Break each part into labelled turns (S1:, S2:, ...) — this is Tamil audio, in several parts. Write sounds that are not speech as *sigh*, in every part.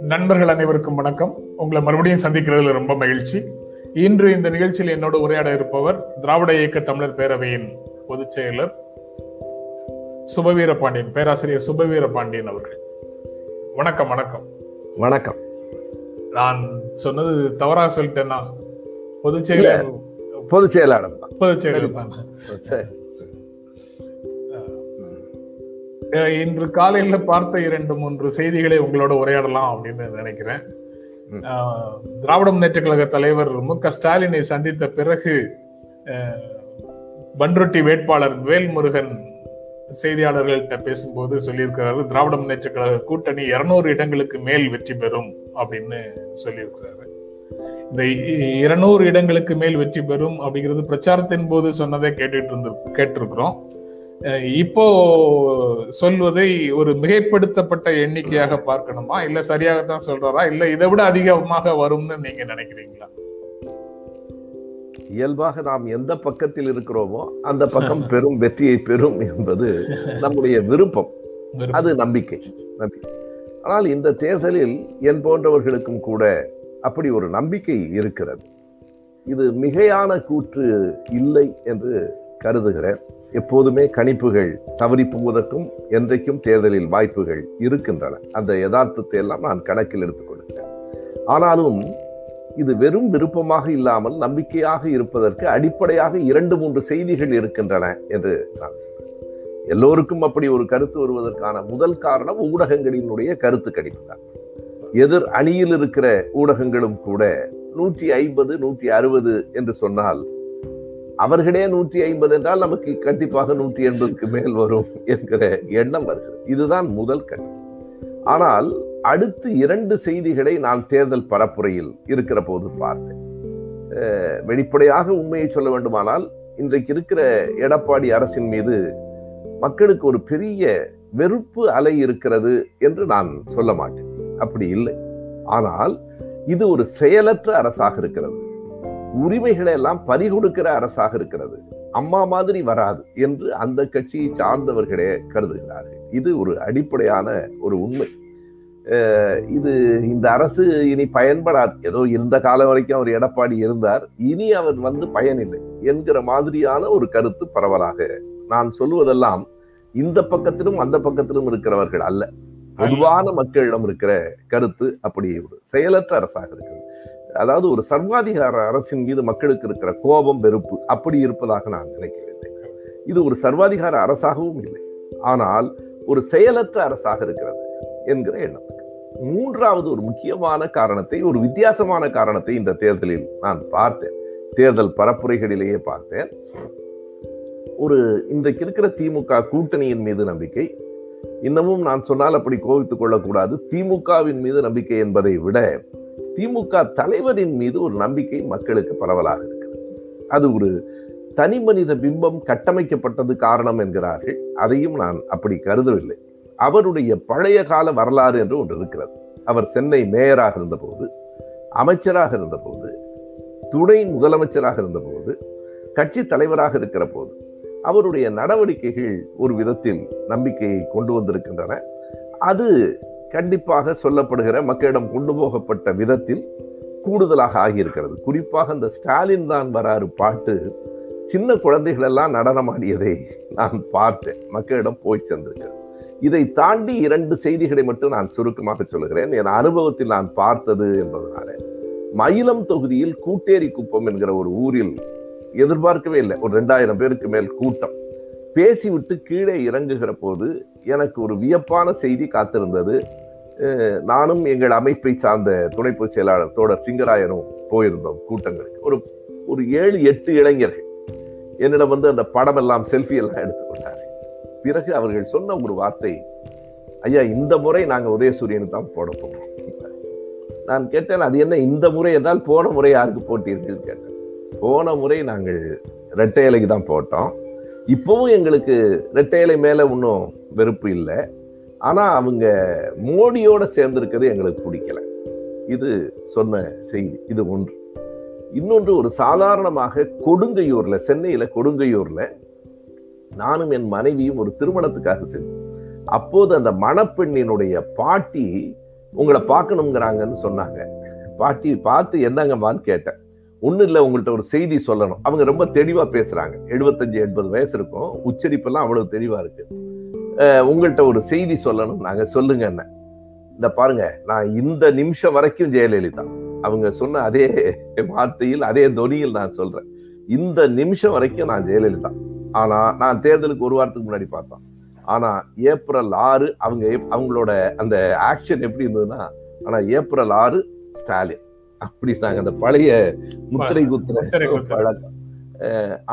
S1: நண்பர்கள் அனைவருக்கும் வணக்கம். உங்களை மறுபடியும் சந்திக்கிறதுல ரொம்ப மகிழ்ச்சி. இன்று இந்த நிகழ்ச்சியில் என்னோட உரையாட இருப்பவர் திராவிட இயக்க தமிழர் பேரவையின் பொதுச் செயலர் சுபவீர பாண்டியன் பேராசிரியர் சுபவீர பாண்டியன் அவர்கள். வணக்கம் வணக்கம்.
S2: வணக்கம்.
S1: நான் சொன்னது தவறா சொல்லிட்டேன்னா பொதுச் செயலர்
S2: பொதுச் செயலாளர்
S1: பொதுச் செயலர் இன்று காலையில பார்த்த இரண்டு மூன்று செய்திகளை உங்களோட உரையாடலாம் அப்படின்னு நினைக்கிறேன். திராவிட முன்னேற்ற கழக தலைவர் மு க ஸ்டாலினை சந்தித்த பிறகு பன்ருட்டி வேட்பாளர் வேல்முருகன் செய்தியாளர்கள்ட்ட பேசும்போது சொல்லியிருக்கிறாரு திராவிட முன்னேற்ற கழக கூட்டணி இருநூறு இடங்களுக்கு மேல் வெற்றி பெறும் அப்படின்னு சொல்லியிருக்கிறாரு. இந்த இருநூறு இடங்களுக்கு மேல் வெற்றி பெறும் அப்படிங்கிறது பிரச்சாரத்தின் போது சொன்னதை கேட்டுட்டு இருந்து கேட்டிருக்கிறோம். இப்போ சொல்வதை ஒரு மிகைப்படுத்தப்பட்ட எண்ணிக்கையாக பார்க்கணுமா? இல்ல சரியாகத்தான் சொல்றாரா? இல்ல இதை விட அதிகமாக வரும்னு நீங்க நினைக்கிறீங்களா?
S2: இயல்பாக நாம் எந்த பக்கத்தில் இருக்கிறோமோ அந்த பக்கம் *laughs* பெரும் வெற்றியை பெறும் என்பது நம்முடைய விருப்பம். அது நம்பிக்கை. நம்பிக்கை. ஆனால் இந்த தேர்தலில் என் போன்றவர்களுக்கும் கூட அப்படி ஒரு நம்பிக்கை இருக்கிறது. இது மிகையான கூற்று இல்லை என்று கருதுகிறேன். எப்போதுமே கணிப்புகள் தவறி போவதற்கும் என்றைக்கும் தேர்தலில் வாய்ப்புகள் இருக்கின்றன. அந்த யதார்த்தத்தை எல்லாம் நான் கணக்கில் எடுத்துக்கொள்கிறேன். ஆனாலும் இது வெறும் விருப்பமாக இல்லாமல் நம்பிக்கையாக இருப்பதற்கு அடிப்படையாக இரண்டு மூன்று செய்திகள் இருக்கின்றன என்று நான் சொல்றேன். எல்லோருக்கும் அப்படி ஒரு கருத்து வருவதற்கான முதல் காரணம் ஊடகங்களினுடைய கருத்து கணிப்பு தான். எதிர் அணியில் இருக்கிற ஊடகங்களும் கூட நூற்றி ஐம்பது நூற்றி அறுபது என்று சொன்னால் அவர்களே நூற்றி ஐம்பது என்றால் நமக்கு கண்டிப்பாக நூற்றி எண்பதுக்கு மேல் வரும் என்கிற எண்ணம் வருகிறது. இதுதான் முதல் கட்டம். ஆனால் அடுத்து இரண்டு செய்திகளை நான் தேர்தல் பரப்புரையில் இருக்கிற போது பார்த்தேன். வெளிப்படையாக உண்மையை சொல்ல வேண்டுமானால் இன்றைக்கு இருக்கிற எடப்பாடி அரசின் மீது மக்களுக்கு ஒரு பெரிய வெறுப்பு அலை இருக்கிறது என்று நான் சொல்ல மாட்டேன். அப்படி இல்லை. ஆனால் இது ஒரு செயலற்ற அரசாக இருக்கிறது. உரிமைகளை எல்லாம் பறிகொடுக்கிற அரசாக இருக்கிறது. அம்மா மாதிரி வராது என்று அந்த கட்சியை சார்ந்தவர்களே கருதுகிறார்கள். இது ஒரு அடிப்படையான ஒரு உண்மை. இது இந்த அரசு இனி பயன்படாது. ஏதோ இந்த காலம் வரைக்கும் அவர் எடப்பாடி இருந்தார். இனி அவர் வந்து பயனில்லை என்கிற மாதிரியான ஒரு கருத்து பரவலாக நான் சொல்லுவதெல்லாம் இந்த பக்கத்திலும் அந்த பக்கத்திலும் இருக்கிறவர்கள் அல்ல. பொதுவான மக்களிடம் இருக்கிற கருத்து அப்படி ஒரு செயலற்ற அரசாக இருக்கிறது. அதாவது ஒரு சர்வாதிகார அரசின் மீது மக்களுக்கு இருக்கிற கோபம் வெறுப்பு அப்படி இருப்பதாக நான் நினைக்கவில்லை இது ஒரு சர்வாதிகார அரசாகவும் இல்லை. ஆனால் ஒரு செயலற்ற அரசாக இருக்கிறது என்கிற எண்ணம். மூன்றாவது ஒரு முக்கியமான காரணத்தை ஒரு வித்தியாசமான காரணத்தை இந்த தேர்தலில் நான் பார்த்தேன். தேர்தல் பரப்புரைகளிலேயே பார்த்தேன். ஒரு இன்றைக்கு இருக்கிற திமுக கூட்டணியின் மீது நம்பிக்கை. இன்னமும் நான் சொன்னால் அப்படி கோவித்துக் கொள்ளக்கூடாது. திமுகவின் மீது நம்பிக்கை என்பதை விட திமுக தலைவரின் மீது ஒரு நம்பிக்கை மக்களுக்கு பரவலாக இருக்கிறது அது ஒரு தனி மனித பிம்பம் கட்டமைக்கப்பட்டது காரணம் என்கிறார்கள். அதையும் நான் அப்படி கருதவில்லை. அவருடைய பழைய கால வரலாறு என்று ஒன்று இருக்கிறது. அவர் சென்னை மேயராக இருந்தபோது அமைச்சராக இருந்தபோது துணை முதலமைச்சராக இருந்தபோது கட்சி தலைவராக இருக்கிற போது அவருடைய நடவடிக்கைகள் ஒரு விதத்தில் நம்பிக்கையை கொண்டு வந்திருக்கின்றன. அது கண்டிப்பாக சொல்லப்படுகிற மக்களிடம் கொண்டு போகப்பட்ட விதத்தில் கூடுதலாக ஆகியிருக்கிறது. குறிப்பாக இந்த ஸ்டாலின் தான் வராரு பாட்டு சின்ன குழந்தைகள் எல்லாம் நடனமாடியதை நான் பார்த்தேன். மக்களிடம் போய் சென்றிருக்கிறது இதை தாண்டி இரண்டு செய்திகளை மட்டும் நான் சுருக்கமாக சொல்லுகிறேன். என் அனுபவத்தில் நான் பார்த்தது என்பதனால. மயிலம் தொகுதியில் கூட்டேரி குப்பம் என்கிற ஒரு ஊரில் எதிர்பார்க்கவே இல்லை. ஒரு ரெண்டாயிரம் பேருக்கு மேல் கூட்டம். பேசிவிட்டு கீழே இறங்குகிற போது எனக்கு ஒரு வியப்பான செய்தி காத்திருந்தது. நானும் எங்கள் அமைப்பை சார்ந்த துணை பொதுச் செயலாளர் தோடர் சிங்கராயனும் போயிருந்தோம் கூட்டங்களுக்கு. ஒரு ஒரு ஏழு எட்டு இளைஞர்கள் என்னிடம் வந்து அந்த படம் எல்லாம் செல்ஃபி எல்லாம் எடுத்துக்கொண்டார் பிறகு அவர்கள் சொன்ன ஒரு வார்த்தை ஐயா இந்த முறை நாங்கள் உதயசூரியனுக்கு தான் போட போகிறோம் நான் கேட்டேன் அது என்ன இந்த முறை என்றால் போன முறை யாருக்கு போட்டீர்கள்? கேட்டேன். போன முறை நாங்கள் ரெட்டை இலைக்கு தான் போட்டோம். இப்பவும் எங்களுக்கு ரெட்டை இலை மேலே இன்னும் வெறுப்பு இல்லை. ஆனா அவங்க மோடியோட சேர்ந்திருக்கிறது எங்களுக்கு பிடிக்கல. இது சொன்ன செய்தி இது ஒன்று. இன்னொன்று ஒரு சாதாரணமாக கொடுங்கையூர்ல சென்னையில கொடுங்கையூர்ல நானும் என் மனைவியும் ஒரு திருமணத்துக்காக சென்றோம். அப்போது அந்த மணப்பெண்ணினுடைய பாட்டி உங்களை பார்க்கணுங்கிறாங்கன்னு சொன்னாங்க. பாட்டி பார்த்து என்னங்கம்மான்னு கேட்டேன். ஒன்றும் இல்லை உங்கள்கிட்ட ஒரு செய்தி சொல்லணும். அவங்க ரொம்ப தெளிவா பேசுறாங்க. எழுபத்தஞ்சு எண்பது வயசு இருக்கும். உச்சரிப்பெல்லாம் அவ்வளவு தெளிவா இருக்கு. உங்கள்கிட்ட ஒரு செய்தி சொல்லணும். நாங்க சொல்லுங்க என்ன. இந்த பாருங்க நான் இந்த நிமிஷம் வரைக்கும் ஜெயலலிதா. அவங்க சொன்ன அதே வார்த்தையில் அதே தொனியில் நான் சொல்றேன். இந்த நிமிஷம் வரைக்கும் நான் ஜெயலலிதா. ஆனா நான் தேர்தலுக்கு ஒரு வாரத்துக்கு முன்னாடி பார்த்தோம். ஆனா ஏப்ரல் ஆறு அவங்க அவங்களோட அந்த ஆக்ஷன் எப்படி இருந்ததுன்னா ஆனா ஏப்ரல் ஆறு ஸ்டாலின். அப்படி நாங்க அந்த பழைய முத்திரை குத்துற. பழக்கம்.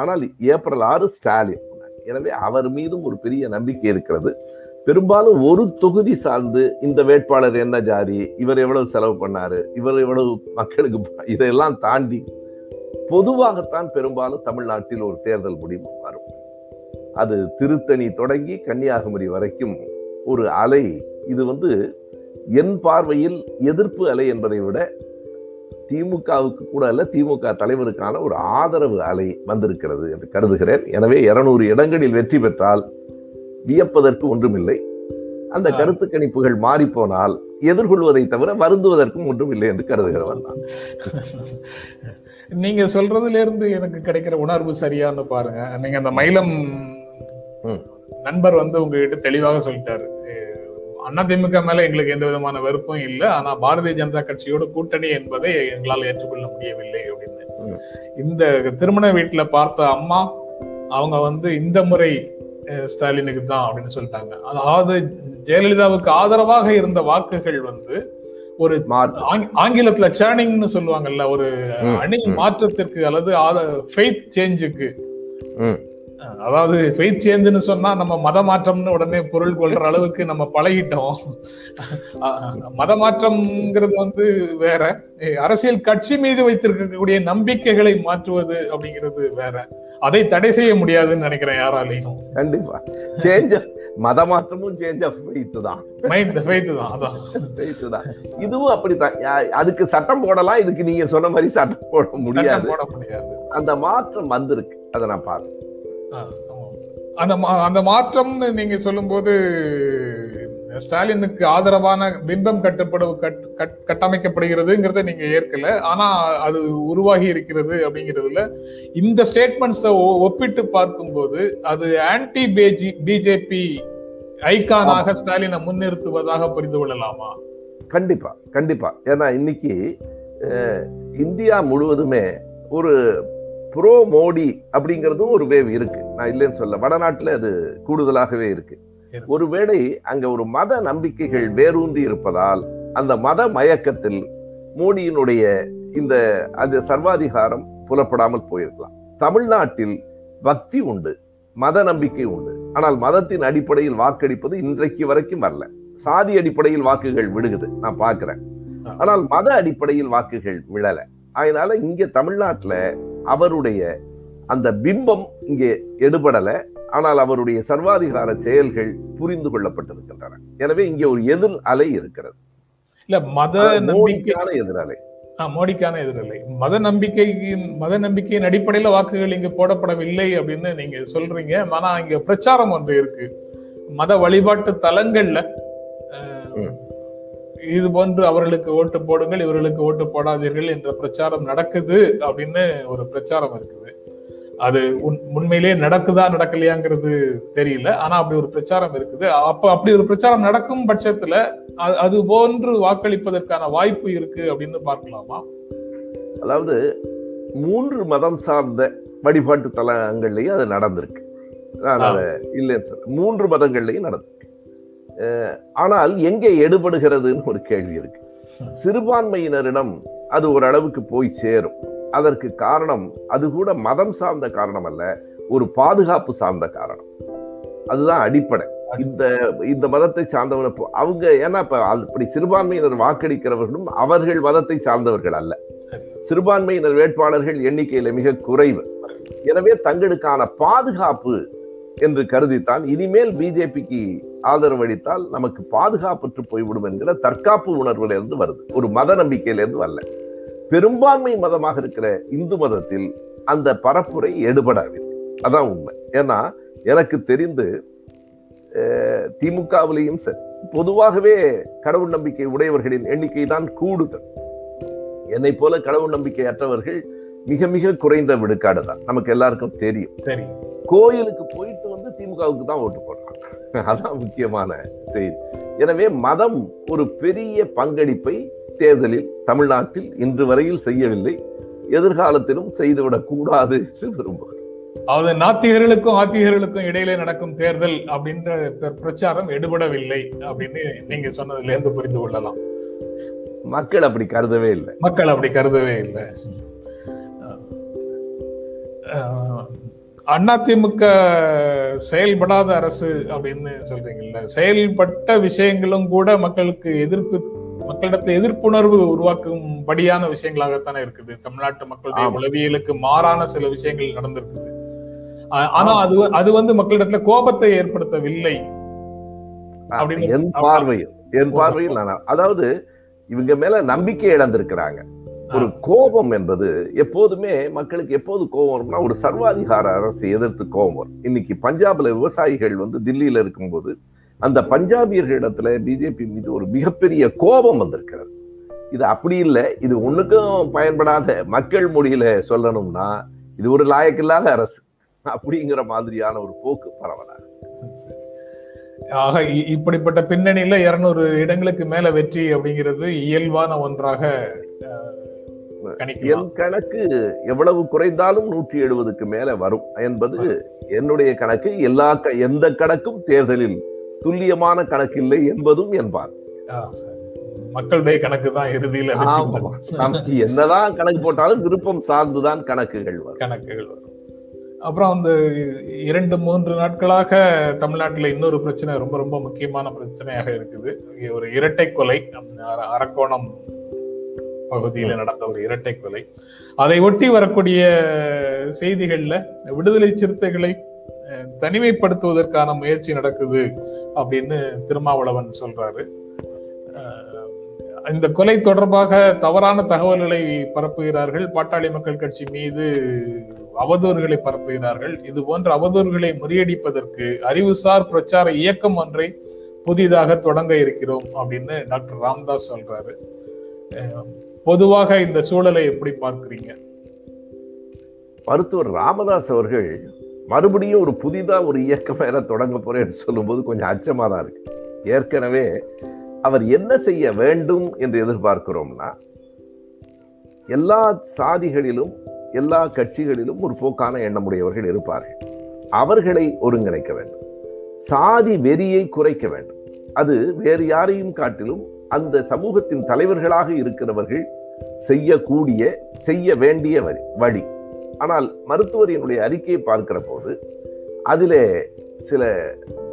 S2: ஆனால் ஏப்ரல் ஆறு ஸ்டாலின். எனவே அவர் மீதும் ஒரு பெரிய நம்பிக்கை இருக்கிறது. பெரும்பாலும் ஒரு தொகுதி சார்ந்து இந்த வேட்பாளர் என்ன ஜாதி இவர் எவ்வளவு செலவு பண்ணாரு இவர் எவ்வளவு மக்களுக்கு இதையெல்லாம் தாண்டி பொதுவாகத்தான் பெரும்பாலும் தமிழ்நாட்டில் ஒரு தேர்தல் முடிவு வரும். அது திருத்தணி தொடங்கி கன்னியாகுமரி வரைக்கும் ஒரு அலை. இது வந்து என் பார்வையில் எதிர்ப்பு அலை என்பதை விட திமுகவுக்கு கூட அல்ல திமுக தலைவருக்கான ஒரு ஆதரவு அலை வந்திருக்கிறது என்று கருதுகிறேன். எனவே இருநூறு இடங்களில் வெற்றி பெற்றால் வியப்பதற்கு ஒன்றுமில்லை. அந்த. கருத்து கணிப்புகள் மாறி போனால் எதிர்கொள்வதை தவிர வருந்துவதற்கும் ஒன்றுமில்லை என்று கருதுகிறவன் நான்.
S1: நீங்க சொல்றதுல இருந்து எனக்கு கிடைக்கிற உணர்வு சரியான்னு பாருங்க. நீங்க அந்த மயிலம். நண்பர் வந்து உங்ககிட்ட தெளிவாக சொல்லிட்டாரு. அண்ணா திமுக மேல எங்களுக்கு எந்த விதமான வெறுப்பும் இல்லை ஆனா பாரதிய ஜனதா கட்சியோட கூட்டணி என்பதை எங்களால் ஏற்றுக்கொள்ள முடியவில்லை அப்படின்னு. இந்த திருமண வீட்டுல பார்த்த அம்மா அவங்க வந்து இந்த முறை ஸ்டாலினுக்கு தான் அப்படின்னு சொல்லிட்டாங்க அதாவது ஜெயலலிதாவுக்கு ஆதரவாக இருந்த வாக்குகள் வந்து ஒரு ஆங்கிலத்துல சேர்னிங்னு சொல்லுவாங்கல்ல ஒரு அணி. மாற்றத்திற்கு அல்லது ஃபெய்த் சேஞ்சுக்கு. அதாவது ஃபெய்த் சேஞ்சுன்னு சொன்னா நம்ம மத மாற்றம்னு உடனே பொருள் கொள்ற அளவுக்கு நம்ம பழகிட்டோம். மத மாற்றம்ங்கிறது வந்து வேற. அரசியல் கட்சி மீது வைத்திருக்கக்கூடிய நம்பிக்கைகளை மாற்றுவது அப்படிங்கிறது வேற. அதை தடை செய்ய முடியாதுன்னு நினைக்கிறேன் யாராலையும்.
S2: கண்டிப்பா. சேஞ்ச் மத மாற்றமும் சேஞ்ச் ஆஃப் ஃபெய்த் தான்.
S1: மைண்ட் ஃபெய்த் தான் அதான்.
S2: Faith தான். இதுவும் அப்படித்தான். அதுக்கு சட்டம் போடலாம் இதுக்கு நீங்க சொன்ன மாதிரி சட்டம் போட முடியாது.
S1: போட முடியாது.
S2: அந்த மாற்றம் வந்திருக்கு. அதை நான் பார்த்தேன்.
S1: அந்த அந்த மாற்றம்னு நீங்க சொல்லும்போது ஸ்டாலினுக்கு ஆதரவான பிம்பம் கட்டப்படு கட்- கட்- கட்டமைக்கப்படுகிறதுங்கிறத நீங்க ஏற்கல. ஆனா அது உருவாகி இருக்கிறது அப்படிங்கிறதுல இந்த ஸ்டேட்மெண்ட்ஸை ஒப்பிட்டு பார்க்கும்போது அது ஆன்டி பேஜி பிஜேபி ஐகானாக ஸ்டாலினை முன்னிறுத்துவதாக புரிந்து கொள்ளலாமா?
S2: கண்டிப்பா கண்டிப்பா. ஏன்னா இன்னைக்கு இந்தியா முழுவதுமே ஒரு ப்ரோ மோடி அப்படிங்கிறதும் ஒரு வேவ் இருக்கு. நான் இல்லைன்னு சொல்ல வடநாட்டுல அது கூடுதலாகவே இருக்கு. ஒருவேளை அங்க ஒரு மத நம்பிக்கைகள் வேரூன்றி இருப்பதால் அந்த மத மயக்கத்தில் மோடியினுடைய இந்த அது சர்வாதிகாரம் புலப்படாமல் போயிருக்கலாம். தமிழ்நாட்டில் பக்தி உண்டு மத நம்பிக்கை உண்டு. ஆனால் மதத்தின் அடிப்படையில் வாக்களிப்பது இன்றைக்கு வரைக்கும் வரல. சாதி அடிப்படையில் வாக்குகள் விடுகுது நான் பார்க்கிறேன். ஆனால் மத அடிப்படையில் வாக்குகள் விழல. அதனால இங்க தமிழ்நாட்டுல அவருடைய அந்த பிம்பம் இங்கே எடுபடல. ஆனால் அவருடைய சர்வாதிகார செயல்கள் புரிந்து கொள்ளப்பட்டிருக்கின்றன. எனவே இங்கே ஒரு எதிர் அலை இருக்கிறது.
S1: இல்ல மத நம்பிக்கை
S2: மோடிக்கான எதிர் அலை.
S1: ஆ, மோடிக்கான எதிரில்லை மத நம்பிக்கையின் மத நம்பிக்கையின் அடிப்படையில வாக்குகள் இங்க போடப்படவில்லை அப்படின்னு நீங்க சொல்றீங்க. ஆனா இங்க பிரச்சாரம் ஒன்று இருக்கு. மத வழிபாட்டு தலங்கள்ல. இது போன்று அவர்களுக்கு ஓட்டு போடுங்கள் இவர்களுக்கு ஓட்டு போடாதீர்கள் என்ற பிரச்சாரம் நடக்குது அப்படின்னு ஒரு பிரச்சாரம் இருக்குது. அது உண்- உண்மையிலேயே நடக்குதா நடக்கலையாங்கிறது தெரியல. ஆனா அப்படி ஒரு பிரச்சாரம் இருக்குது. அப்ப அப்படி ஒரு பிரச்சாரம் நடக்கும் பட்சத்துல அது- போன்று வாக்களிப்பதற்கான வாய்ப்பு இருக்கு அப்படின்னு பார்க்கலாமா?
S2: அதாவது மூன்று மதம் சார்ந்த வழிபாட்டு தலங்கள்லயும் அது நடந்திருக்கு. நான் இல்லைன்னு சொல்ல மூன்று மதங்கள்லயும் அஹ், ஆனால் எங்கே எடுபடுகிறதுன்னு ஒரு கேள்வி இருக்கு. சிறுபான்மையினரிடம் அது ஓரளவுக்கு போய் சேரும். அதற்கு காரணம் அது கூட மதம் சார்ந்த காரணம் அல்ல ஒரு பாதுகாப்பு சார்ந்த காரணம். அதுதான் அடிப்படை. இந்த இந்த மதத்தை சார்ந்தவன அவங்க ஏன்னா இப்ப அப்படி சிறுபான்மையினர் வாக்களிக்கிறவர்களும் அவர்கள் மதத்தை சார்ந்தவர்கள் அல்ல. சிறுபான்மையினர் வேட்பாளர்கள் எண்ணிக்கையில மிக குறைவு. எனவே தங்களுக்கான பாதுகாப்பு என்று கருதித்தான் இனிமேல் பிஜேபிக்கு ஆதரவு அளித்தால் நமக்கு பாதுகாப்பற்று போய்விடும் என்கிற தற்காப்பு உணர்வுல இருந்து வருது. ஒரு மத நம்பிக்கையில இருந்து வரல. பெரும்பான்மை மதமாக இருக்கிற இந்து மதத்தில் அந்த பரப்புரை எடுபடவில்லை அதான் உண்மை. ஏன்னா எனக்கு தெரிந்து திமுகவிலையும் சரி பொதுவாகவே கடவுள் நம்பிக்கை உடையவர்களின் எண்ணிக்கை தான் கூடுதல். என்னை போல கடவுள் நம்பிக்கை அற்றவர்கள் மிக மிக குறைந்த விடுக்காடு தான் நமக்கு எல்லாருக்கும் தெரியும்.
S1: சரி
S2: கோயிலுக்கு போயிட்டு வந்து திமுகவுக்கு தான் ஓட்டு போடுறாங்க. *laughs* அதான் முக்கியமான செய்தி. எனவே மதம் ஒரு பெரிய பங்களிப்பை தேர்தலில் தமிழ்நாட்டில் இன்று வரையில் செய்யவில்லை. எதிர்காலத்திலும் செய்துவிடக் கூடாது என்று விரும்புகிறேன்
S1: அதாவது நாத்திகர்களுக்கும் ஆத்திகர்களுக்கும் இடையிலே நடக்கும் தேர்தல் அப்படின்ற பிர- பிரச்சாரம் எடுபடவில்லை அப்படின்னு நீங்க சொன்னதுல இருந்து புரிந்து கொள்ளலாம்.
S2: மக்கள் அப்படி கருதவே இல்லை.
S1: மக்கள் அப்படி கருதவே இல்லை. அதிமுக செயல்படாத அரசு அப்படின்னு சொல்றீங்கல்ல. செயல்பட்ட விஷயங்களும் கூட மக்களுக்கு எதிர்ப்பு மக்களிடத்துல எதிர்ப்புணர்வு உருவாக்கும் படியான விஷயங்களாகத்தானே இருக்குது. தமிழ்நாட்டு மக்களுடைய. உளவியலுக்கு மாறான சில விஷயங்கள் நடந்திருக்குது. ஆனா அது அது வந்து மக்களிடத்துல கோபத்தை ஏற்படுத்தவில்லை. அப்படின்னு-
S2: என் பார்வையில் என் பார்வையில் அதாவது இவங்க மேல நம்பிக்கை இழந்திருக்கிறாங்க. ஒரு கோபம் என்பது எப்போதுமே மக்களுக்கு எப்போது கோபம் வரும்னா ஒரு சர்வாதிகார அரசை எதிர்த்து கோபம் வரும். இன்னைக்கு பஞ்சாப்ல விவசாயிகள் வந்து தில்லியில இருக்கும்போது அந்த பஞ்சாபியர்களிடத்துல பிஜேபி மீது ஒரு மிகப்பெரிய கோபம் வந்திருக்கிறது. இது அப்படி இல்லை இது ஒண்ணுக்கும் பயன்படாத மக்கள் மொழியில சொல்லணும்னா இது ஒரு லாயக்கில்லாத அரசு அப்படிங்கிற மாதிரியான ஒரு போக்கு பரவலாக.
S1: ஆக இப்படிப்பட்ட பின்னணியில இருநூறு இடங்களுக்கு மேல வெற்றி அப்படிங்கிறது இயல்பான ஒன்றாக
S2: என் கணக்கு எவ்வளவு குறைந்தாலும் நூற்றி எழுபதுக்கு மேல வரும் என்பது என்னுடைய கணக்கு. எல்லா எந்த கணக்கும் தேர்தலில் துல்லியமான கணக்கு இல்லை என்பதும் என் பார்வை.
S1: ஆ, சரி. மக்களுடைய கணக்கு தான் இறுதியில
S2: என்னதான் கணக்கு போட்டாலும் விருப்பம் சார்ந்துதான் கணக்குகள் வரும்.
S1: கணக்குகள் வரும். அப்புறம் அந்த இரண்டு மூன்று நாட்களாக தமிழ்நாட்டுல இன்னொரு பிரச்சனை ரொம்ப ரொம்ப முக்கியமான பிரச்சனையாக இருக்குது. ஒரு இரட்டை கொலை அர- அரக்கோணம் பகுதியில் நடந்த ஒரு இரட்டை கொலை. அதை ஒட்டி வரக்கூடிய செய்திகள்ல விடுதலை சிறுத்தைகளை தனிமைப்படுத்துவதற்கான முயற்சி நடக்குது அப்படின்னு திருமாவளவன் சொல்றாரு. இந்த கொலை தொடர்பாக தவறான தகவல்களை பரப்புகிறார்கள். பாட்டாளி மக்கள் கட்சி மீது அவதூறுகளை பரப்புகிறார்கள். இது போன்ற அவதூறுகளை முறியடிப்பதற்கு அறிவுசார் பிரச்சார இயக்கம் ஒன்றை புதிதாக தொடங்க இருக்கிறோம் அப்படின்னு டாக்டர் ராம்தாஸ் சொல்றாரு. பொதுவாக இந்த சூழலை எப்படி பார்க்கிறீங்க?
S2: மருத்துவர் ராமதாஸ் அவர்கள் மறுபடியும் ஒரு புதிதா ஒரு இயக்கம் வேற தொடங்க போறேன்னு சொல்லும்போது கொஞ்சம் அச்சமாக தான் இருக்கு. ஏற்கனவே அவர் என்ன செய்ய வேண்டும் என்று எதிர்பார்க்கிறோம்னா எல்லா சாதிகளிலும் எல்லா கட்சிகளிலும் ஒரு போக்கான எண்ணமுடையவர்கள் இருப்பார்கள். அவர்களை ஒருங்கிணைக்க வேண்டும். சாதி வெறியை குறைக்க வேண்டும். அது வேறு யாரையும் காட்டிலும் அந்த சமூகத்தின் தலைவர்களாக இருக்கிறவர்கள் செய்யக்கூடிய செய்ய வேண்டிய வரி வழி. ஆனால் மருத்துவரினுடைய அறிக்கையை பார்க்கிற போது அதில் சில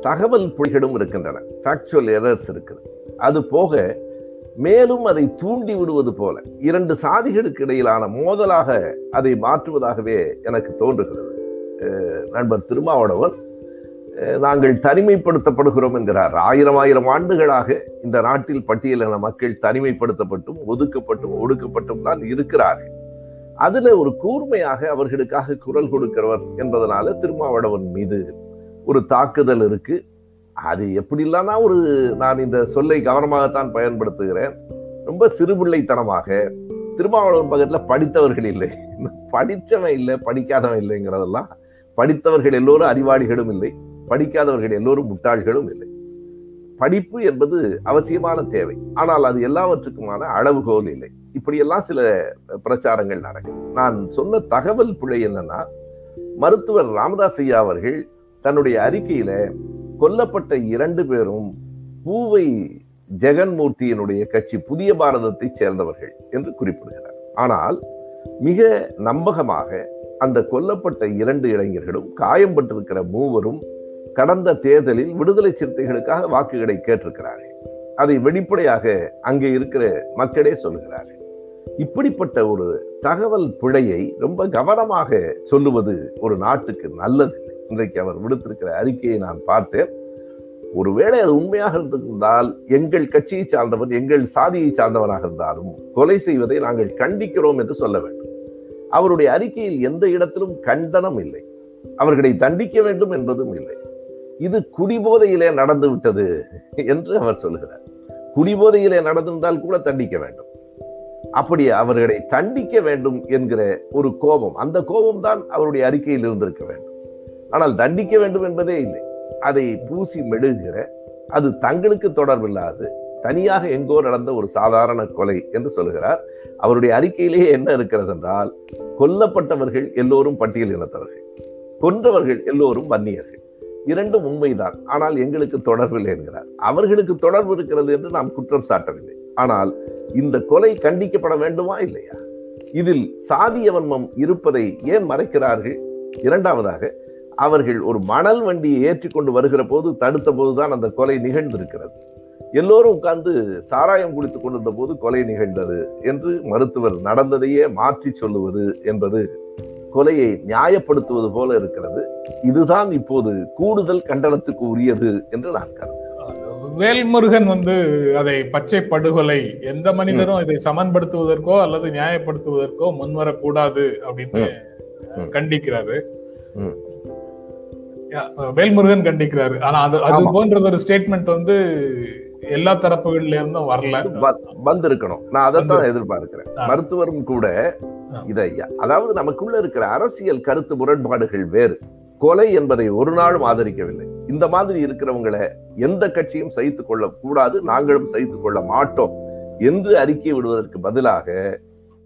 S2: தகவல் புலிகளும் இருக்கின்றன. ஃபேக்சுவல் எரர்ஸ் இருக்குது. அது போக மேலும் அதை தூண்டி விடுவது போல இரண்டு சாதிகளுக்கு இடையிலான மோதலாக அதை மாற்றுவதாகவே எனக்கு தோன்றுகிறது. நண்பர் திருமாவளவன் நாங்கள் தனிமைப்படுத்தப்படுகிறோம் என்கிறார். ஆயிரம் ஆயிரம் ஆண்டுகளாக இந்த நாட்டில் பட்டியலின மக்கள் தனிமைப்படுத்தப்பட்டும் ஒதுக்கப்பட்டும் ஒடுக்கப்பட்டும் தான் இருக்கிறார்கள். அதுல ஒரு கூர்மையாக அவர்களுக்காக குரல் கொடுக்கிறவர் என்பதனால திருமாவளவன் மீது ஒரு தாக்குதல் இருக்கு. அது எப்படி இல்லைன்னா ஒரு நான் இந்த சொல்லை கவனமாகத்தான் பயன்படுத்துகிறேன். ரொம்ப சிறுபிள்ளைத்தனமாக. திருமாவளவன் பக்கத்துல படித்தவர்கள் இல்லை. படித்தவன் இல்லை படிக்காதவன் இல்லைங்கிறதெல்லாம். படித்தவர்கள் எல்லோரும் அறிவாளிகளும் இல்லை. படிக்காதவர்கள் எல்லோரும் முட்டாள்களும் இல்லை. படிப்பு என்பது அவசியமான தேவை. ஆனால் அது எல்லாவற்றுக்குமான அளவுகோல் இல்லை. இப்படியெல்லாம் சில பிரச்சாரங்கள் நடக்கும் நான் சொன்ன தகவல் பிழை என்னன்னா மருத்துவர் ராமதாஸ் ஐயா அவர்கள் தன்னுடைய அறிக்கையில கொல்லப்பட்ட இரண்டு பேரும் பூவை ஜெகன்மூர்த்தியினுடைய கட்சி புதிய பாரதத்தை சேர்ந்தவர்கள் என்று குறிப்பிடுகிறார். ஆனால் மிக நம்பகமாக அந்த கொல்லப்பட்ட இரண்டு இளைஞர்களும் காயம்பட்டிருக்கிற மூவரும் கடந்த தேர்தலில் விடுதலை சிறுத்தைகளுக்காக வாக்குகளை கேட்டிருக்கிறார்கள். அதை வெளிப்படையாக அங்கே இருக்கிற மக்களே சொல்கிறார்கள் இப்படிப்பட்ட ஒரு தகவல் பிழையை ரொம்ப கவனமாக சொல்லுவது ஒரு நாட்டுக்கு நல்லது. இன்றைக்கு அவர் விடுத்திருக்கிற அறிக்கையை நான் பார்த்தேன். ஒருவேளை அது உண்மையாக இருந்திருந்தால் எங்கள் கட்சியை சார்ந்தவன் எங்கள் சாதியை சார்ந்தவனாக இருந்தாலும் கொலை செய்வதை நாங்கள் கண்டிக்கிறோம் என்று சொல்ல வேண்டும். அவருடைய அறிக்கையில் எந்த இடத்திலும் கண்டனம் இல்லை. அவர்களை தண்டிக்க வேண்டும் என்பதும் இல்லை. இது குடிபோதையிலே நடந்து விட்டது என்று அவர் சொல்லுகிறார். குடிபோதையிலே நடந்திருந்தால் கூட தண்டிக்க வேண்டும். அப்படி அவர்களை தண்டிக்க வேண்டும் என்கிற ஒரு கோபம் அந்த கோபம் தான் அவருடைய அறிக்கையில் இருந்திருக்க வேண்டும். ஆனால் தண்டிக்க வேண்டும் என்பதே இல்லை. அதை பூசி மெழுகிற அது தங்களுக்கு தொடர்பில்லாது தனியாக எங்கோ நடந்த ஒரு சாதாரண கொலை என்று சொல்கிறார் அவருடைய அறிக்கையிலேயே என்ன இருக்கிறது என்றால் கொல்லப்பட்டவர்கள் எல்லோரும் பட்டியல் இனத்தவர்கள் கொன்றவர்கள் எல்லோரும் வன்னியர்கள். இரண்டும் உண்மைதான். ஆனால் எங்களுக்கு தொடர்பில்லை என்கிறார். அவர்களுக்கு தொடர்பு இருக்கிறது என்று நாம் குற்றம் சாட்டவில்லை. ஆனால் இந்த கொலை கண்டிக்கப்பட வேண்டுமா இல்லையா? இதில் சாதிய வன்மம் இருப்பதை ஏன் மறைக்கிறார்கள்? இரண்டாவதாக அவர்கள் ஒரு மணல் வண்டியை ஏற்றிக்கொண்டு வருகிற போது தடுத்த போதுதான் அந்த கொலை நிகழ்ந்திருக்கிறது. எல்லோரும் உட்கார்ந்து சாராயம் குடித்துக் கொண்டிருந்த போது கொலை நிகழ்ந்தது என்று மருத்துவர் நடந்ததையே மாற்றி சொல்லுவது என்பது கொலையை நியாயப்படுத்துவது போல இருக்கிறது. இதுதான் இப்போது கூடுதல் கண்டனத்துக்கு உரியது என்று நான் கருதுகிறேன்.
S1: வேல்முருகன் வந்து அதை பச்சை படுகொலை எந்த மனிதரும் இதை சமன்படுத்துவதற்கோ அல்லது நியாயப்படுத்துவதற்கோ முன்வரக்கூடாது அப்படின்னு கண்டிக்கிறாரு. வேல்முருகன் கண்டிக்கிறாரு. ஆனா அது அது போன்றது ஒரு ஸ்டேட்மெண்ட் வந்து எல்லா தரப்புகள்ல இருந்தும் வரல
S2: வந்திருக்கணும். நான் அதைத்தான் எதிர்பார்க்கிறேன். மருத்துவரும் கூட இதை அதாவது நமக்குள்ள இருக்கிற அரசியல் கருத்து முரண்பாடுகள் வேறு. கொலை என்பதை ஒரு நாளும் ஆதரிக்கவில்லை. இந்த மாதிரி இருக்கிறவங்களை எந்த கட்சியும் சகித்துக் கொள்ள கூடாது நாங்களும் சகித்துக் கொள்ள மாட்டோம் என்று அறிக்கை விடுவதற்கு பதிலாக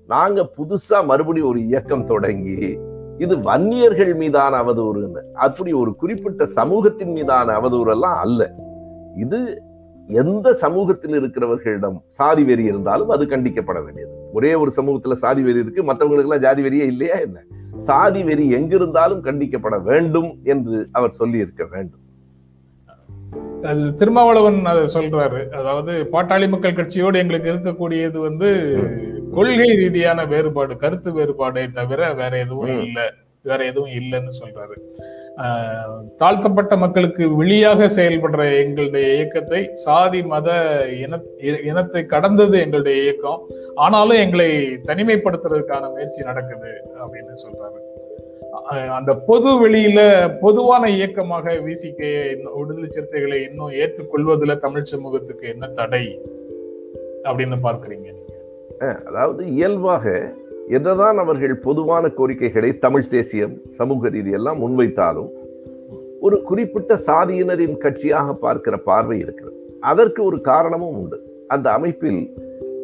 S2: நாங்க புதுசா மறுபடியும் ஒரு இயக்கம் தொடங்கி இது வன்னியர்கள் மீதான அவதூறுன்னு. அப்படி ஒரு குறிப்பிட்ட சமூகத்தின் மீதான அவதூறு எல்லாம் அல்ல. இது எந்த சமூகத்தில் இருக்கிறவர்களிடம் சாதி வெறி இருந்தாலும் அது கண்டிக்கப்பட வேண்டியது. ஒரே ஒரு சமூகத்துல சாதி வெறி இருக்கு மற்றவங்களுக்கு எல்லாம் ஜாதி வெறியே இல்லையா என்ன? சாதி வெறி எங்கிருந்தாலும் கண்டிக்கப்பட வேண்டும் என்று அவர் சொல்லி இருக்க வேண்டும்
S1: திருமாவளவன் அதை சொல்றாரு. அதாவது பாட்டாளி மக்கள் கட்சியோடு எங்களுக்கு இருக்கக்கூடியது வந்து கொள்கை ரீதியான வேறுபாடு கருத்து வேறுபாடை தவிர வேற எதுவும் இல்லை வேற எதுவும் இல்லைன்னு சொல்றாரு. தாழ்த்தப்பட்ட மக்களுக்கு வெளியாக செயல்படுற எங்களுடைய இயக்கத்தை சாதி மத இன இனத்தை கடந்தது எங்களுடைய இயக்கம். ஆனாலும் எங்களை தனிமைப்படுத்துறதுக்கான முயற்சி நடக்குது அப்படின்னு சொல்றாரு. அந்த பொது வெளியில பொதுவான இயக்கமாக விசிக விடுதலை சிறுத்தைகளை இன்னும் ஏற்றுக்கொள்வதில் தமிழ் சமூகத்துக்கு என்ன தடை அப்படின்னு பார்க்குறீங்க
S2: அதாவது இயல்பாக என்னதான் அவர்கள் பொதுவான கோரிக்கைகளை தமிழ் தேசியம் சமூக ரீதியெல்லாம் முன்வைத்தாலும் ஒரு குறிப்பிட்ட சாதியினரின் கட்சியாக பார்க்கிற பார்வை இருக்கிறது. அதற்கு ஒரு காரணமும் உண்டு. அந்த அமைப்பில்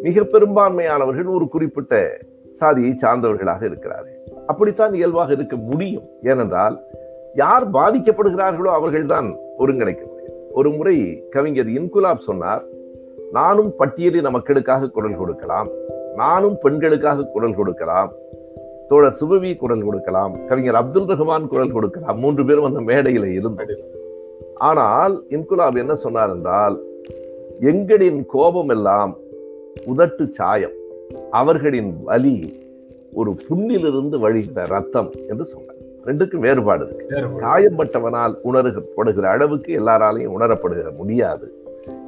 S2: மிக பெரும்பான்மையானவர்கள் ஒரு குறிப்பிட்ட சாதியை சார்ந்தவர்களாக இருக்கிறார்கள். அப்படித்தான் இயல்பாக இருக்க முடியும். ஏனென்றால் யார் பாதிக்கப்படுகிறார்களோ அவர்கள்தான் ஒருங்கிணைக்க முடியும். ஒரு முறை கவிஞர் இன்குலாப் சொன்னார் நானும் பட்டியலின மக்களுக்காக குரல் கொடுக்கலாம். நானும் பெண்களுக்காக குரல் கொடுக்கலாம். தோழர் சுபவி குரல் கொடுக்கலாம். கவிஞர் அப்துல் ரஹ்மான் குரல் கொடுக்கலாம். மூன்று பேரும் அந்த மேடையில இருந்தது ஆனால் இன்குலாப் என்ன சொன்னார் என்றால் எங்களின் கோபம் எல்லாம் உதட்டு சாயம். அவர்களின் வலி ஒரு புண்ணிலிருந்து வழிகிற ரத்தம் என்று சொன்னார். ரெண்டுக்கும் வேறுபாடு இருக்கு. காயப்பட்டவனால் உணரப்படுகிற அளவுக்கு எல்லாராலையும் உணரப்படுகிற முடியாது.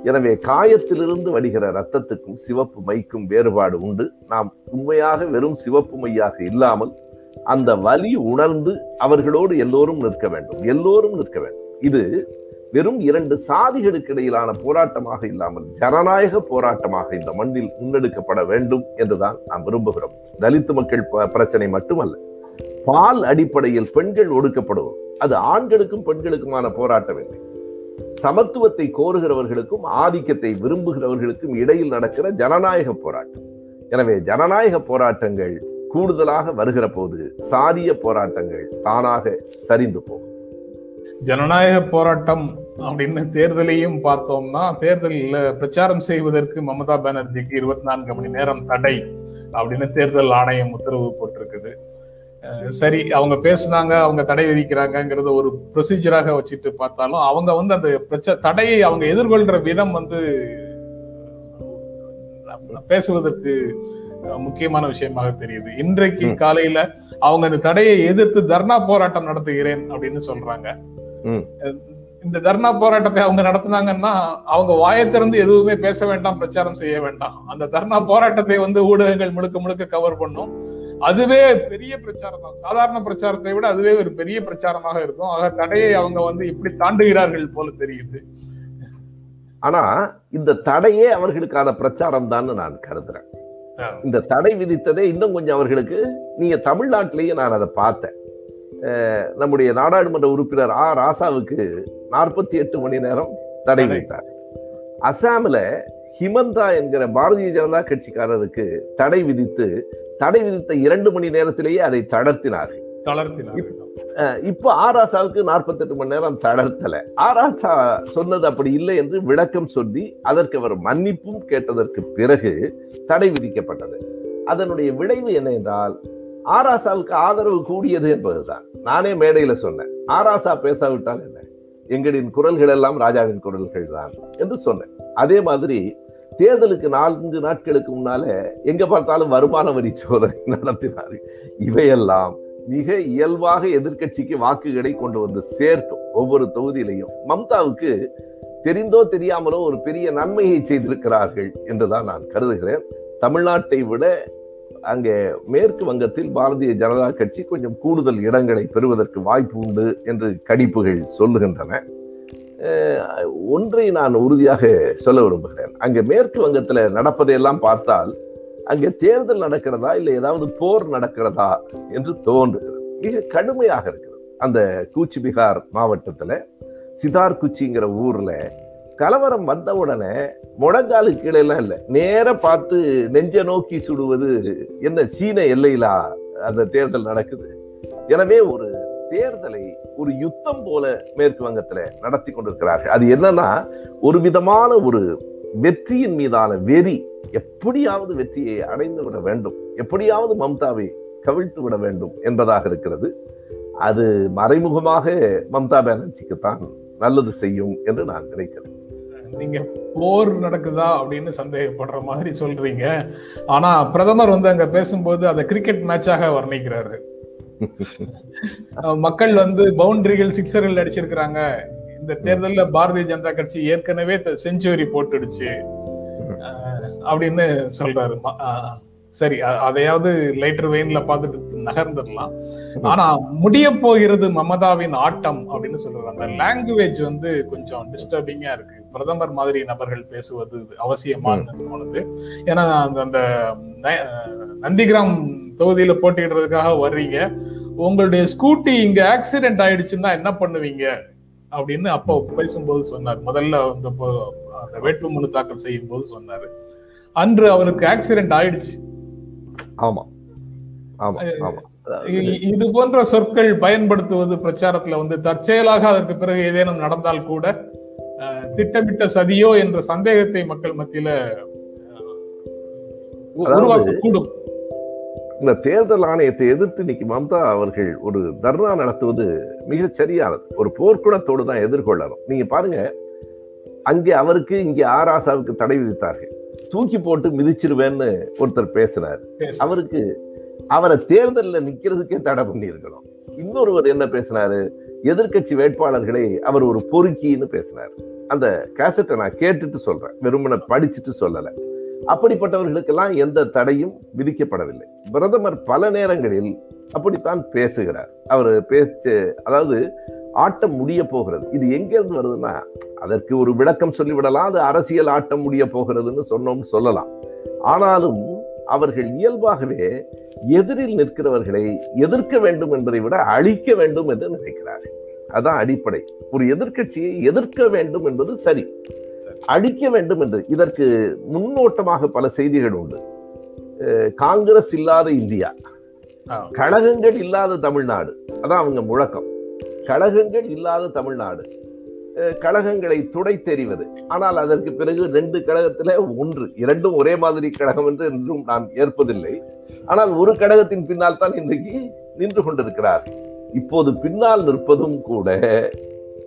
S2: எனவே காயத்திலிருந்து வடிகிற இரத்தத்துக்கும் சிவப்பு மைக்கும் வேறுபாடு உண்டு. நாம் உண்மையாக வெறும் சிவப்பு மையாக இல்லாமல் அந்த வலி உணர்ந்து அவர்களோடு எல்லோரும் நிற்க வேண்டும். எல்லோரும் நிற்க வேண்டும். இது வெறும் இரண்டு சாதிகளுக்கு இடையிலான போராட்டமாக இல்லாமல் ஜனநாயக போராட்டமாக இந்த மண்ணில் முன்னெடுக்கப்பட வேண்டும் என்றுதான் நாம் விரும்புகிறோம். தலித்து மக்கள் பிரச்சனை மட்டுமல்ல. பால் அடிப்படையில் பெண்கள் ஒடுக்கப்படுவோம். அது ஆண்களுக்கும் பெண்களுக்குமான போராட்டம் இல்லை. சமத்துவத்தை கோருகிறவர்களுக்கும் ஆதிக்கத்தை விரும்புகிறவர்களுக்கும் இடையில் நடக்கிற ஜனநாயக போராட்டம். எனவே ஜனநாயக போராட்டங்கள் கூடுதலாக வருகிற போது சாதிய போராட்டங்கள் தானாக சரிந்து போகும்.
S1: ஜனநாயக போராட்டம் அப்படின்னு தேர்தலையும் பார்த்தோம்னா தேர்தலில் பிரச்சாரம் செய்வதற்கு மமதா பானர்ஜிக்கு இருபத்தி நான்கு மணி நேரம் தடை அப்படின்னு தேர்தல் ஆணையம் உத்தரவு போட்டிருக்குது. சரி அவங்க பேசுனாங்க அவங்க தடை விதிக்கிறாங்கிறத ஒரு ப்ரொசீஜராக வச்சுட்டு பார்த்தாலும் அவங்க வந்து அந்த பிரச்ச தடையை அவங்க எதிர்கொள்ற விதம் வந்து பேசுவதற்கு முக்கியமான விஷயமாக தெரியுது. இன்றைக்கு காலையில அவங்க அந்த தடையை எதிர்த்து தர்ணா போராட்டம் நடத்துகிறேன் அப்படின்னு சொல்றாங்க. இந்த தர்ணா போராட்டத்தை அவங்க நடத்தினாங்கன்னா அவங்க வாயை திறந்து எதுவுமே பேச வேண்டாம் பிரச்சாரம் செய்ய வேண்டாம். அந்த தர்ணா போராட்டத்தை வந்து ஊடகங்கள் முழுக்க முழுக்க கவர் பண்ணும். அதுவே பெரிய பிரச்சாரம் தான் சாதாரண பிரச்சாரத்தை விட அதுவே ஒரு பெரிய பிரச்சாரமாக இருக்கும். ஆக தடையை அவங்க வந்து இப்படி தாண்டுகிறார்கள் போல தெரியுது.
S2: ஆனா இந்த தடையே அவர்களுக்கான பிரச்சாரம் தான் நான் கருதுறேன். இந்த தடை விதித்ததே இன்னும் கொஞ்சம் அவர்களுக்கு நீங்க தமிழ்நாட்டிலேயே நான் அதை பார்த்தேன். நம்முடைய நாடாளுமன்ற உறுப்பினர் ஆ. ராசாவுக்கு நாற்பத்தி எட்டு மணி நேரம் தடை
S1: தடை.
S2: விதித்தார். அசாம்ல ஹிமந்தா என்கிற பாரதிய ஜனதா கட்சிக்காரருக்கு தடை விதித்து தடை விதித்த இரண்டு மணி நேரத்திலேயே அதை தளர்த்தினார்கள். இப்போ ஆராசாவுக்கு நாற்பத்தெட்டு மணி நேரம் தளர்த்தல. ஆராசா சொன்னது அப்படி இல்லை என்று விளக்கம் சொல்லி அதற்கு அவர் மன்னிப்பும் கேட்டதற்கு பிறகு தடை விதிக்கப்பட்டது. அதனுடைய விளைவு என்ன என்றால் ஆராசாவுக்கு ஆதரவு கூடியது என்பதுதான். நானே மேடையில சொன்னேன். ஆராசா பேசாவிட்டால் என்ன? எங்களின் குரல்கள் எல்லாம் ராஜாவின் குரல்கள் தான் என்று சொன்னேன். அதே மாதிரி தேர்தலுக்கு நான்கு நாட்களுக்கு முன்னால எங்க பார்த்தாலும் வருமான வரி சோதனை *laughs* நடத்தினாரு. இவையெல்லாம் மிக இயல்பாக எதிர்கட்சிக்கு வாக்குகளை கொண்டு வந்து சேர்க்கும் ஒவ்வொரு தொகுதியிலையும். மம்தாவுக்கு தெரிந்தோ தெரியாமலோ ஒரு பெரிய நன்மையை செய்திருக்கிறார்கள் என்றுதான் நான் கருதுகிறேன். தமிழ்நாட்டை விட அங்கே மேற்கு வங்கத்தில் பாரதிய ஜனதா கட்சி கொஞ்சம் கூடுதல் இடங்களை பெறுவதற்கு வாய்ப்பு உண்டு என்று கணிப்புகள் சொல்லுகின்றன. ஒன்றை நான் உறுதியாக சொல்ல விரும்புகிறேன். அங்கே மேற்கு வங்கத்தில் நடப்பதையெல்லாம் பார்த்தால் அங்கே தேர்தல் நடக்கிறதா இல்லை ஏதாவது போர் நடக்கிறதா என்று தோன்றுகிறது. மிக கடுமையாக இருக்கிறது. அந்த கூச்சி பீகார் மாவட்டத்துல சிதார் குச்சிங்கிற ஊரில் கலவரம் வந்த உடனே முழங்காலு கீழெல்லாம் இல்லை. நேர பார்த்து நெஞ்ச நோக்கி சுடுவது என்ன சீன எல்லையிலா அந்த தேர்தல் நடக்குது. எனவே ஒரு தேர்தலை ஒரு யுத்தம் போல மேற்கு வங்கத்துல நடத்தி கொண்டிருக்கிறார்கள். அது என்னன்னா ஒரு விதமான ஒரு வெற்றியின் மீதான வெறி எப்படியாவது வெற்றியை அடைந்து விட வேண்டும். எப்படியாவது மம்தாவை கவிழ்த்து விட வேண்டும் என்பதாக இருக்கிறது. அது மறைமுகமாக மம்தா பானர்ஜிக்கு தான் நல்லது செய்யும் என்று நான் நினைக்கிறேன்.
S1: நீங்க போர் நடக்குதா அப்படின்னு சந்தேகப்படுற மாதிரி சொல்றீங்க. ஆனா பிரதமர் வந்து அங்க பேசும்போது அதை கிரிக்கெட் மேட்சாக வர்ணிக்கிறாரு. மக்கள் வந்து பவுண்டரிகள் சிக்ஸர்கள் அடிச்சிருக்கிறாங்க. இந்த தேர்தலில் பாரதிய ஜனதா கட்சி ஏற்கனவே செஞ்சுவரி போட்டுடுச்சு. அப்படின்னு சொல்றாரு. ம- சரி அதையாவது லைட்டர் வெயின்ல பார்த்துட்டு நகர்ந்துடலாம். ஆனா முடிய போகிறது மமதாவின் ஆட்டம் அப்படின்னு சொல்றாரு அந்த லாங்குவேஜ் வந்து கொஞ்சம் டிஸ்டர்பிங்கா இருக்கு. பிரதமர் மாதிரி நபர்கள் பேசுவது அவசியமானு தோணுது ஏன்னா அந்த அந்த நந்திகிராம் தொகுதியில போட்டியிடுறதுக்காக வர்றீங்க. உங்களுடைய ஸ்கூட்டி இங்க ஆக்சிடென்ட் ஆயிடுச்சுன்னா என்ன பண்ணுவீங்க? அப்படின்னு அப்போ பேசும்போது சொன்னார். முதல்ல வந்து இப்போ அந்த வேட்புமனு தாக்கல் செய்யும் போது சொன்னாரு. அன்று அவருக்கு ஆக்சிடென்ட் ஆயிடுச்சு.
S2: ஆமா. ஆமா ஆமா.
S1: இது போன்ற சொற்கள் பயன்படுத்துவது பிரச்சாரத்துல வந்து தற்செயலாக அதற்கு பிறகு ஏதேனும் நடந்தால் கூட திட்டமிட்ட சதியோ என்ற சந்தேகத்தை மக்கள் மத்தியில உருவாக்கக்கூடும்.
S2: இந்த தேர்தல் ஆணையத்தை எதிர்த்து இன்னைக்கு மம்தா அவர்கள் ஒரு தர்ணா நடத்துவது மிகச் சரியானது ஒரு போர்க்குணத்தோடு தான் எதிர்கொள்ளணும். நீங்க பாருங்க அங்கே அவருக்கு இங்கே ஆராசாவுக்கு தடை விதித்தார்கள். தூக்கி போட்டு மிதிச்சிருவேன்னு ஒருத்தர் பேசினார்
S1: பேசு.
S2: அவருக்கு அவரை தேர்தல்ல நிக்கிறதுக்கே தடை பண்ணி இருக்கணும் இன்னொருவர் என்ன பேசினாரு எதிர்க்கட்சி வேட்பாளர்களை அவர் ஒரு பொறுக்கின்னு பேசினார். அந்த கேசட்டை நான் கேட்டுட்டு சொல்றேன். வெறுமனை படிச்சுட்டு சொல்லலை. அப்படிப்பட்டவர்களுக்கெல்லாம் எந்த தடையும் விதிக்கப்படவில்லை. பிரதமர் பல நேரங்களில் அப்படித்தான் பேசுகிறார். அவர் பேச்சு அதாவது ஆட்டம் முடிய போகிறது. இது எங்கேருந்து வருதுன்னா அதற்கு ஒரு விளக்கம் சொல்லிவிடலாம். அது அரசியல் ஆட்டம் முடிய போகிறதுன்னு சொன்னோம்னு சொல்லலாம். ஆனாலும் அவர்கள் இயல்பாகவே எதிரில் நிற்கிறவர்களை எதிர்க்க வேண்டும் என்பதை விட அழிக்க வேண்டும் என்று நினைக்கிறார்கள். அதான் அடிப்படை. ஒரு எதிர்க்கட்சியை எதிர்க்க வேண்டும் என்பது சரி. அழிக்க வேண்டும் என்று. இதற்கு முன்னோட்டமாக பல செய்திகள் உண்டு. காங்கிரஸ் இல்லாத இந்தியா. கழகங்கள் இல்லாத தமிழ்நாடு. அதான் அவங்க முழக்கம். கழகங்கள் இல்லாத தமிழ்நாடு. கழகங்களை துடை தெரிவது ஆனால் அதற்கு பிறகு ரெண்டு கழகத்துல ஒன்று. இரண்டும் ஒரே மாதிரி கழகம் என்று என்றும் நான் ஏற்பதில்லை. ஆனால் ஒரு கழகத்தின் பின்னால் தான் இன்றைக்கு நின்று கொண்டிருக்கிறார். இப்போது பின்னால் நிற்பதும் கூட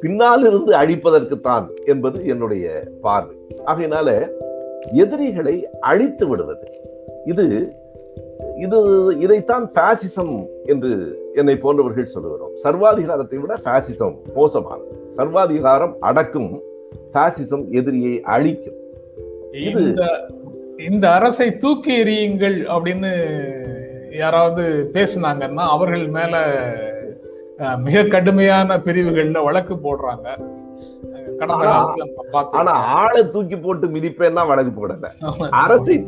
S2: பின்னால் இருந்து அழிப்பதற்குத்தான் என்பது என்னுடைய பார்வை. ஆகையினால எதிரிகளை அழித்து விடுவது. இது இது இதைத்தான் பாசிசம் என்று என்னை போன்றவர்கள் சொல்லுகிறோம். சர்வாதிகாரத்தை விட பாசிசம் மோசமானது. சர்வாதிகாரம் அடக்கும் பாசிசம் எதிரியை அழிக்கும். இது-
S1: இந்த அரசை தூக்கி எறியுங்கள் அப்படின்னு யாராவது பேசுனாங்கன்னா அவர்கள் மேல மிக கடுமையான பிரிவுகள்ல வழக்கு போடுறாங்க.
S2: ஆனா- ஆளை தூக்கி போட்டு மிதிப்பேன்னா வழக்கு போடல. அரசை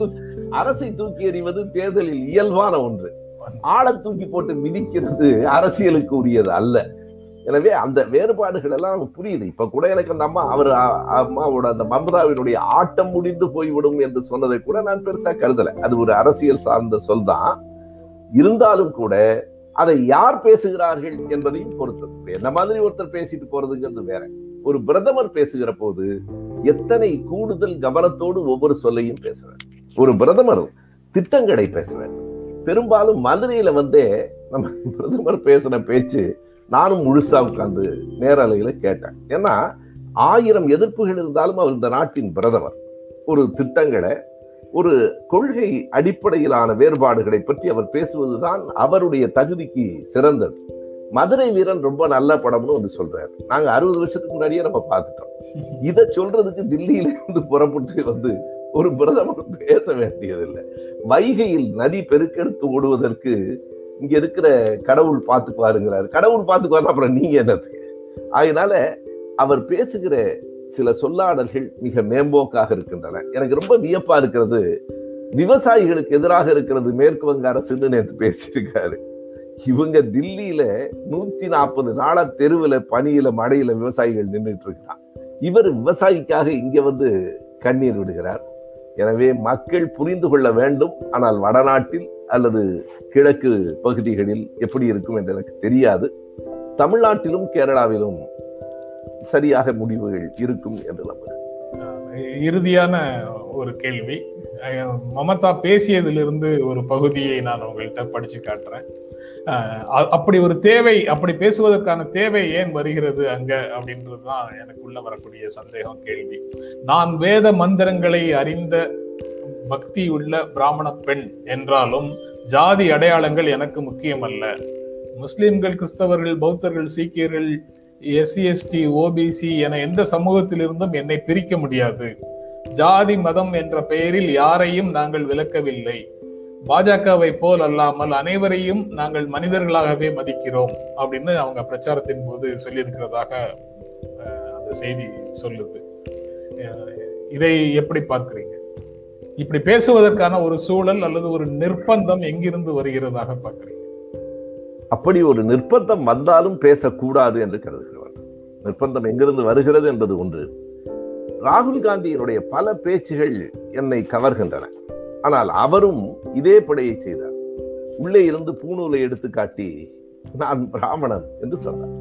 S2: அரசை தூக்கி எறிவது தேர்தலில் இயல்பான ஒன்று. ஆளை தூக்கி போட்டு மிதிக்கிறது அரசியலுக்கு உரியது அல்ல. எனவே அந்த வேறுபாடுகள் எல்லாம் நமக்கு புரியுது. இப்ப கூட எனக்கு அந்த அம்மா அவர் அம்மாவோட அந்த மமதாவினுடைய ஆட்டம் முடிந்து போய்விடும் என்று சொன்னதை கூட நான் பெருசா கருதல. அது ஒரு அரசியல் சார்ந்த சொல் தான். இருந்தாலும் கூட அதை யார் பேசுகிறார்கள் என்பதையும் பொறுத்தது. என்ன மாதிரி ஒருத்தர் பேசிட்டு போறதுங்கிறது வேற. ஒரு பிரதமர் பேசுகிற போது எத்தனை கூடுதல் கவனத்தோடு ஒவ்வொரு சொல்லையும் பேசுறார். ஒரு பிரதமர் திட்டங்களை பேச வேண்டும் பெரும்பாலும் மதுரையில வந்தே நம்ம *laughs* பிரதமர் பேசின பேச்சு நானும் முழுசா உட்கார்ந்து நேரலையில கேட்டேன். ஏன்னா ஆயிரம் எதிர்ப்புகள் இருந்தாலும் அவர் இந்த நாட்டின் பிரதமர். ஒரு திட்டங்களை ஒரு கொள்கை அடிப்படையிலான வேறுபாடுகளை பற்றி அவர் பேசுவதுதான் அவருடைய தகுதிக்கு சிறந்தது. மதுரை வீரன் ரொம்ப நல்ல படம்னு வந்து சொல்றாரு. நாங்க அறுபது வருஷத்துக்கு முன்னாடியே நம்ம பார்த்துட்டோம். இதை சொல்றதுக்கு தில்லியில இருந்து புறப்பட்டு வந்து ஒரு பிரதமர் பேச வேண்டியதில்லை. வைகையில் நதி பெருக்கெடுத்து ஓடுவதற்கு இங்க இருக்கிற கடவுள் பார்த்துக்குவாருங்கிறாரு. கடவுள் பார்த்துக்குவாரு அப்புறம் நீங்க என்னது? அதனால அவர் பேசுகிற சில சொல்லாடல்கள் மிக மேம்போக்காக இருக்கின்றன. எனக்கு ரொம்ப வியப்பா இருக்கிறது. விவசாயிகளுக்கு எதிராக இருக்கிறது மேற்கு வங்க அரசுன்னு நேற்று பேசியிருக்காரு. இவங்க தில்லியில நூத்தி நாற்பது நாளா தெருவில் பனியில மழையில விவசாயிகள் நின்றுட்டு இருக்கிறான். இவர் விவசாயிக்காக இங்க வந்து கண்ணீர் விடுகிறார். எனவே மக்கள் புரிந்து கொள்ள வேண்டும். ஆனால் வடநாட்டில் அல்லது கிழக்கு பகுதிகளில் எப்படி இருக்கும் என்று எனக்கு தெரியாது. தமிழ்நாட்டிலும் கேரளாவிலும் சரியாக முடிவுகள் இருக்கும் என்று நம்புகிறேன்.
S1: இறுதியான ஒரு கேள்வி. மமதா பேசியதிலிருந்து ஒரு பகுதியை நான் உங்கள்கிட்ட படிச்சு காட்டுறேன். அ- அப்படி ஒரு தேவை அப்படி பேசுவதற்கான தேவை ஏன் வருகிறது அங்க அப்படின்றது தான் எனக்கு உள்ள வரக்கூடிய சந்தேகம் கேள்வி. நான் வேத மந்திரங்களை அறிந்த பக்தி உள்ள பிராமண பெண் என்றாலும் ஜாதி அடையாளங்கள் எனக்கு முக்கியமல்ல. முஸ்லிம்கள் கிறிஸ்தவர்கள் பௌத்தர்கள் சீக்கியர்கள் எஸ்சி எஸ்டி ஓபிசி என எந்த சமூகத்திலிருந்தும் என்னை பிரிக்க முடியாது. ஜாதி மதம் என்ற பெயரில் யாரையும் நாங்கள் விலக்கவில்லை பாஜகவை போல் அல்லாமல் அனைவரையும் நாங்கள் மனிதர்களாகவே மதிக்கிறோம் அப்படின்னு அவங்க பிரச்சாரத்தின் போது சொல்லியிருக்கிறதாக அந்த செய்தி சொல்லுது. இதை எப்படி பார்க்கிறீங்க? இப்படி பேசுவதற்கான ஒரு சூழல் அல்லது ஒரு நிர்பந்தம் எங்கிருந்து வருகிறதாக பார்க்கிறீங்க?
S2: அப்படி ஒரு நிர்பந்தம் வந்தாலும் பேசக்கூடாது என்று கருதுகிறவர். நிர்பந்தம் எங்கிருந்து வருகிறது என்பது ஒன்று. ராகுல் காந்தியினுடைய பல பேச்சுகள் என்னை கவர்கின்றன. ஆனால் அவரும் இதே பிழையை செய்தார். உள்ளே இருந்து பூணூலை எடுத்து காட்டி நான் பிராமணன் என்று சொன்னார்.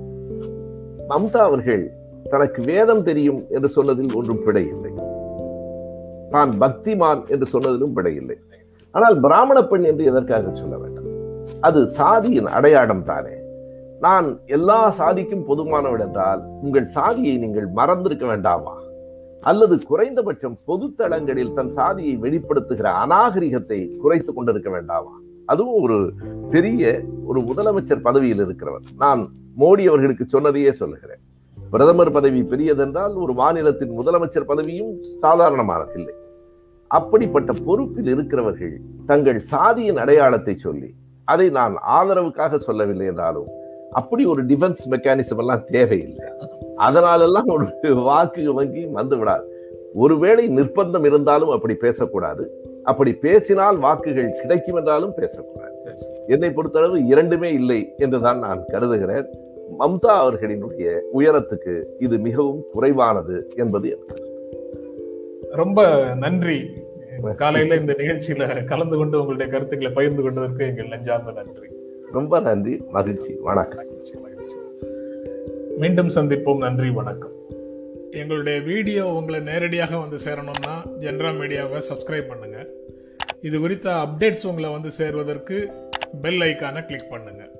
S2: மம்தா அவர்கள் தனக்கு வேதம் தெரியும் என்று சொன்னதில் ஒன்றும் பிழை இல்லை. தான் பக்திமான் என்று சொன்னதிலும் பிழை இல்லை. ஆனால் பிராமண பெண் என்று எதற்காக சொல்ல வேண்டும்? அது சாதியின் அடையாளம் தானே. நான் எல்லா சாதிக்கும் பொதுமானவள் என்றால் உங்கள் சாதியை நீங்கள் மறந்திருக்க வேண்டாமா? அல்லது குறைந்தபட்சம் பொதுத்தளங்களில் தன் சாதியை வெளிப்படுத்துகிற அநாகரிகத்தை குறைத்துக் கொண்டிருக்க வேண்டாமா? அதுவும் ஒரு பெரிய ஒரு முதலமைச்சர் பதவியில் இருக்கிறவர். நான் மோடி அவர்களுக்கு சொன்னதையே சொல்லுகிறேன். பிரதமர் பதவி பெரியதென்றால் ஒரு மாநிலத்தின் முதலமைச்சர் பதவியும் சாதாரணமானதில்லை அப்படிப்பட்ட பொறுப்பில் இருக்கிறவர்கள் தங்கள் சாதியின் அடையாளத்தை சொல்லி அதை நான் ஆதரவுக்காக சொல்லவில்லை என்றாலும் அப்படி ஒரு டிஃபென்ஸ் மெக்கானிசம் எல்லாம் தேவையில்லை. அதனாலெல்லாம் ஒரு வாக்கு வங்கி வந்து விடாது ஒருவேளை நிர்பந்தம் இருந்தாலும் அப்படி பேசக்கூடாது. அப்படி பேசினால் வாக்குகள் கிடைக்கும் என்றாலும் பேசக்கூடாது. என்னை பொறுத்தளவு இரண்டுமே இல்லை என்றுதான் நான் கருதுகிறேன். மம்தா அவர்களினுடைய உயரத்துக்கு இது மிகவும் குறைவானது என்பது
S1: ரொம்ப நன்றி. காலையில இந்த நிகழ்ச்சியில கலந்து கொண்டு உங்களுடைய கருத்துக்களை பகிர்ந்து கொண்டதற்கு எங்கள் நெஞ்சார்ந்த நன்றி.
S2: ரொம்ப நன்றி. மகிழ்ச்சி. வணக்கம்.
S1: மீண்டும் சந்திப்போம். நன்றி வணக்கம். எங்களுடைய வீடியோ உங்களை நேரடியாக வந்து சேரணும்னா ஜென்ரா மீடியாவை சப்ஸ்கிரைப் பண்ணுங்க. இது குறித்த அப்டேட்ஸ் உங்களை வந்து சேர்வதற்கு பெல் ஐக்கானை கிளிக் பண்ணுங்க.